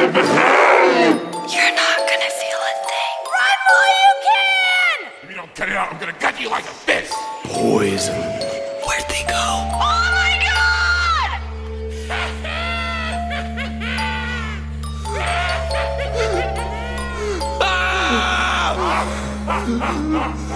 You're not gonna feel a thing. Run while you can! If you don't cut it out, I'm gonna cut you like a fish! Poison. Where'd they go? Oh my god! ah!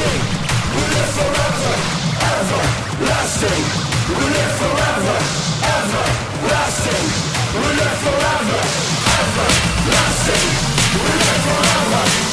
We live forever, everlasting. We live forever, everlasting. We live forever, everlasting. We live forever.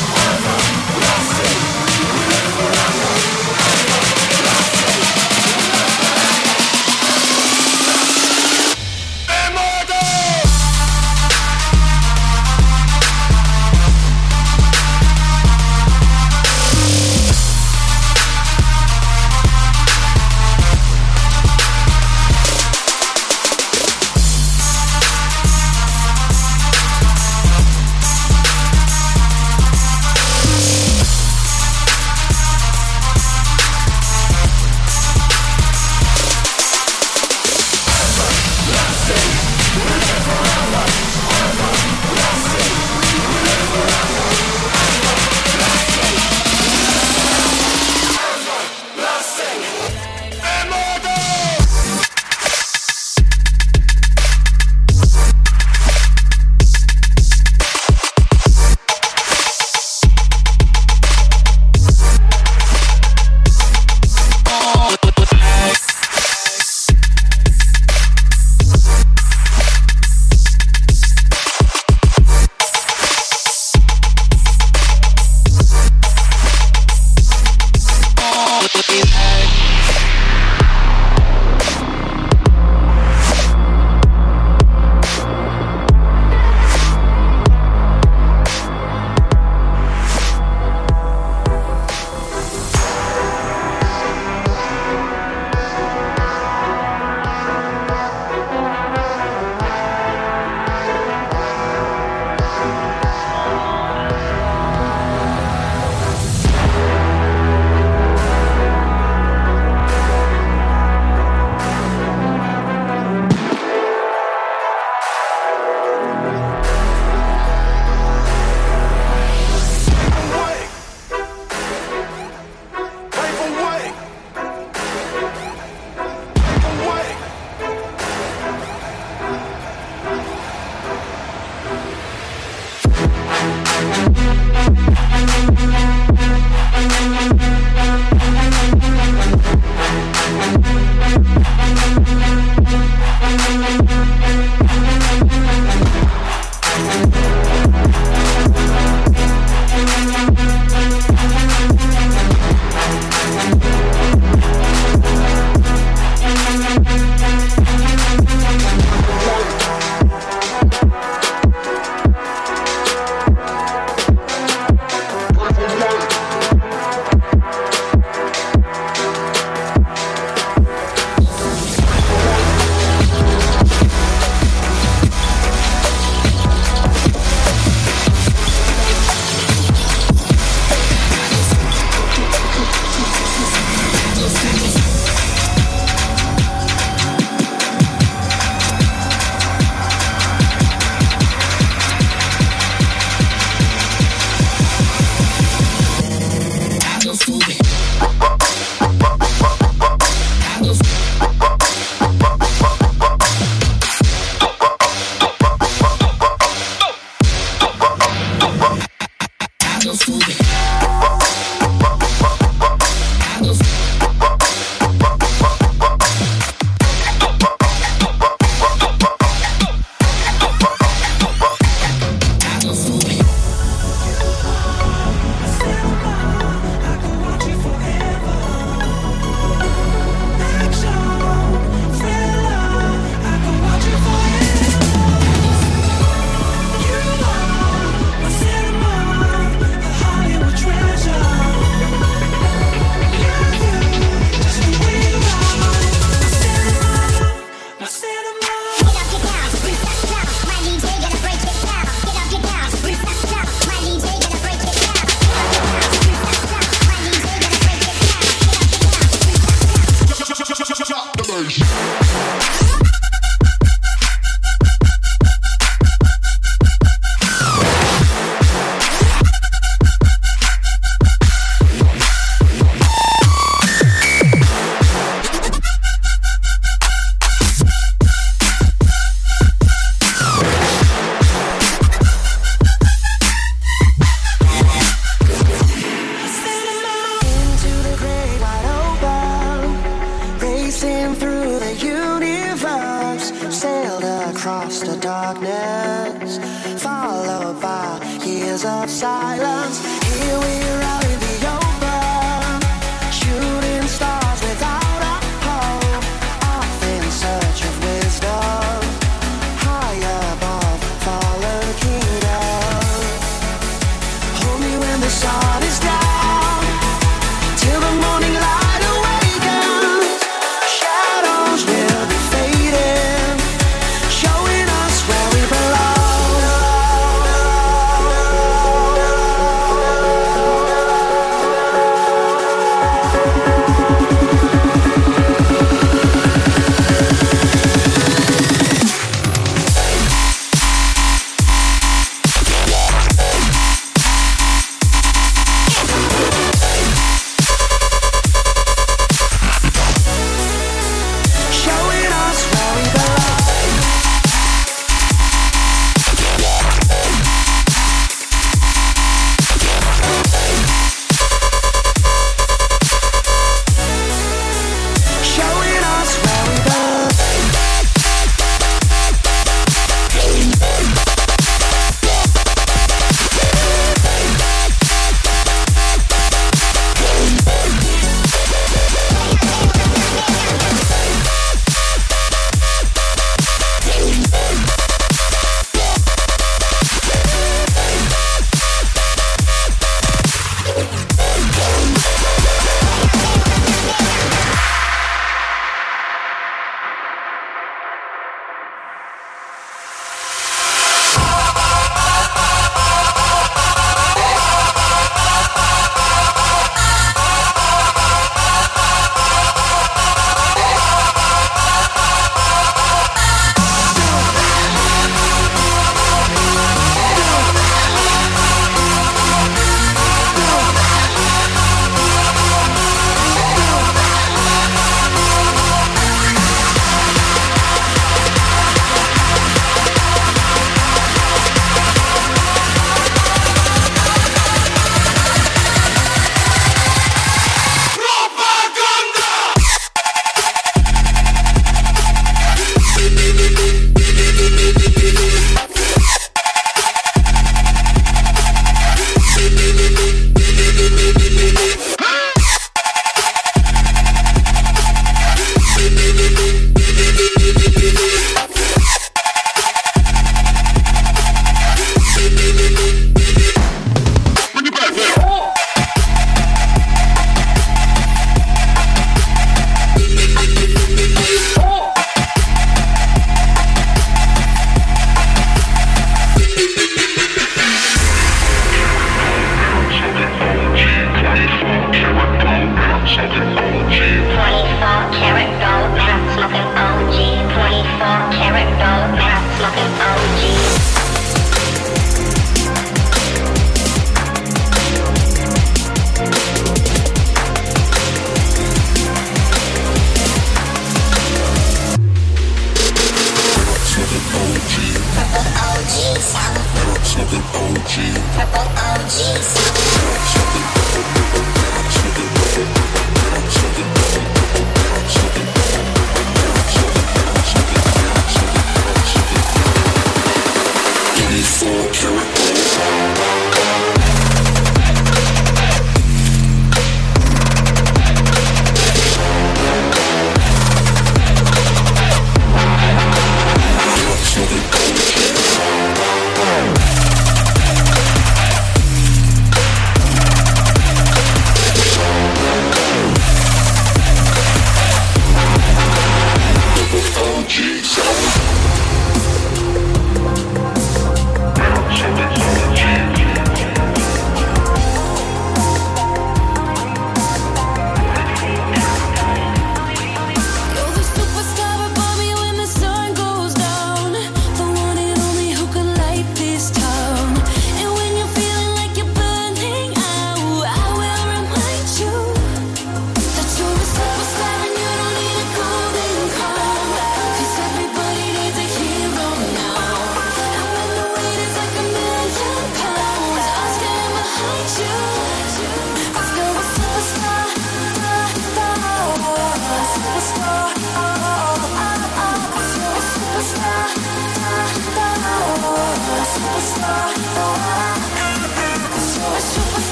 darkness, followed by years of silence. Here we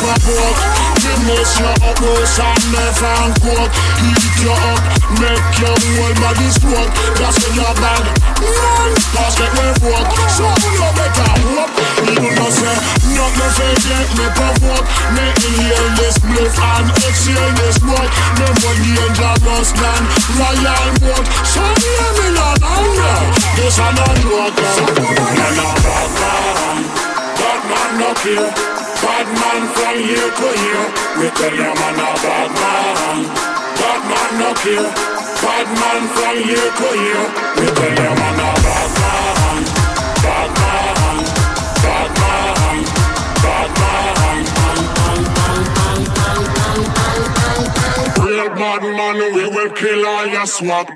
try to provoke Me mess you up worse than meth and coke Heat you up, make your whole body stroke That's when you're bad Man, pass get me broke. So you better hope You know say, fake let me provoke. Me inhale this bliff and exhale this smoke Me more dangerous than royal boat So hear me not anger This a not Man a bad man. Bad man no fear Bad man from here to here. We tell you man a bad man. Bad man no fear Bad man from here to here. We tell you man a bad man. Bad man. Bad man. Bad man. Real bad man we will kill all your swag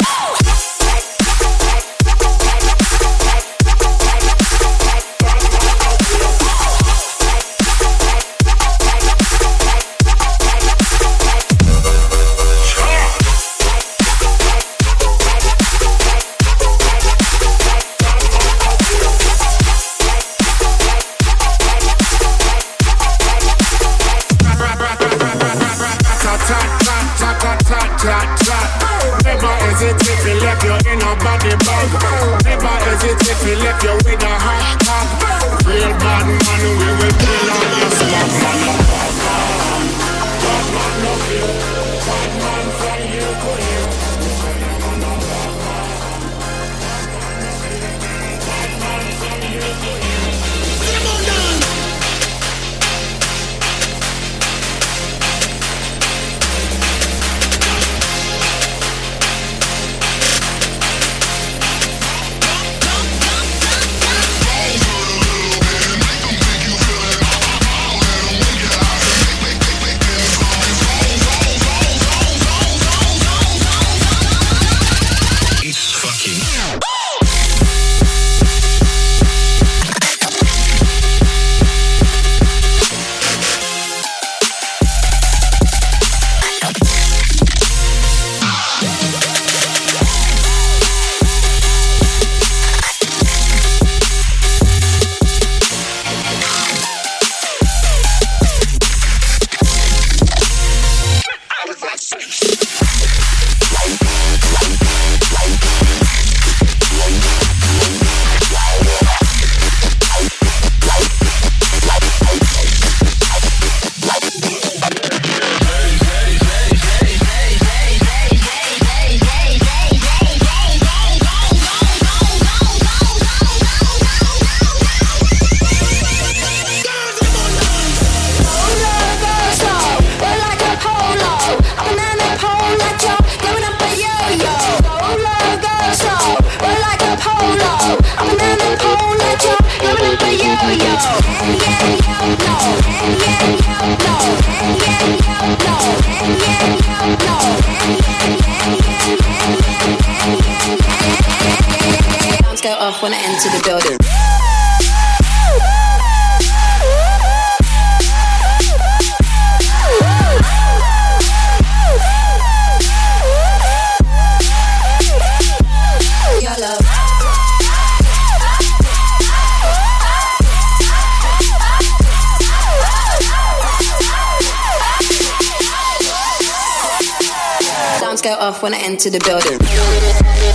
go off when I enter the building. Off when I enter the building.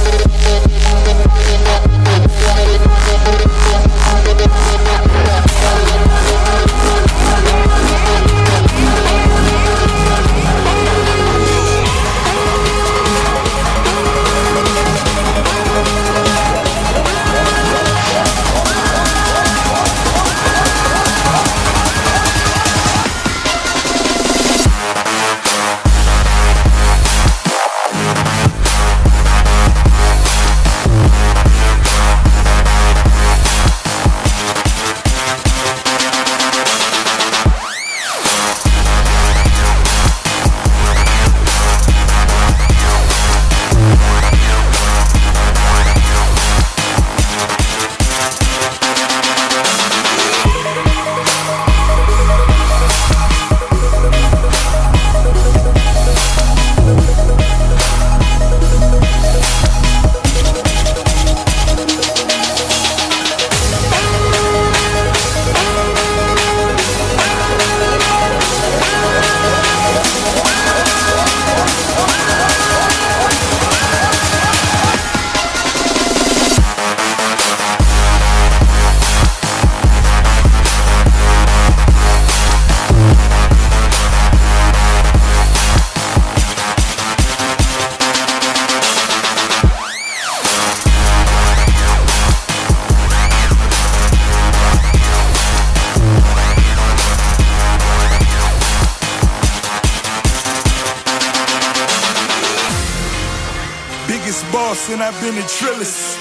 Been a trillist.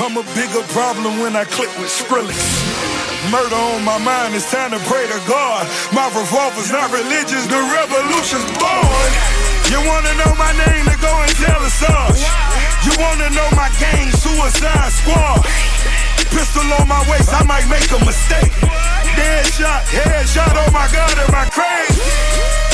I'm a bigger problem when I click with Skrillex. Murder on my mind, it's time to pray to God. My revolver's not religious, the revolution's born. You wanna know my name, then go and tell us us. You wanna know my gang, Suicide Squad. Pistol on my waist, I might make a mistake. Dead shot, head shot, oh my god, am I crazy?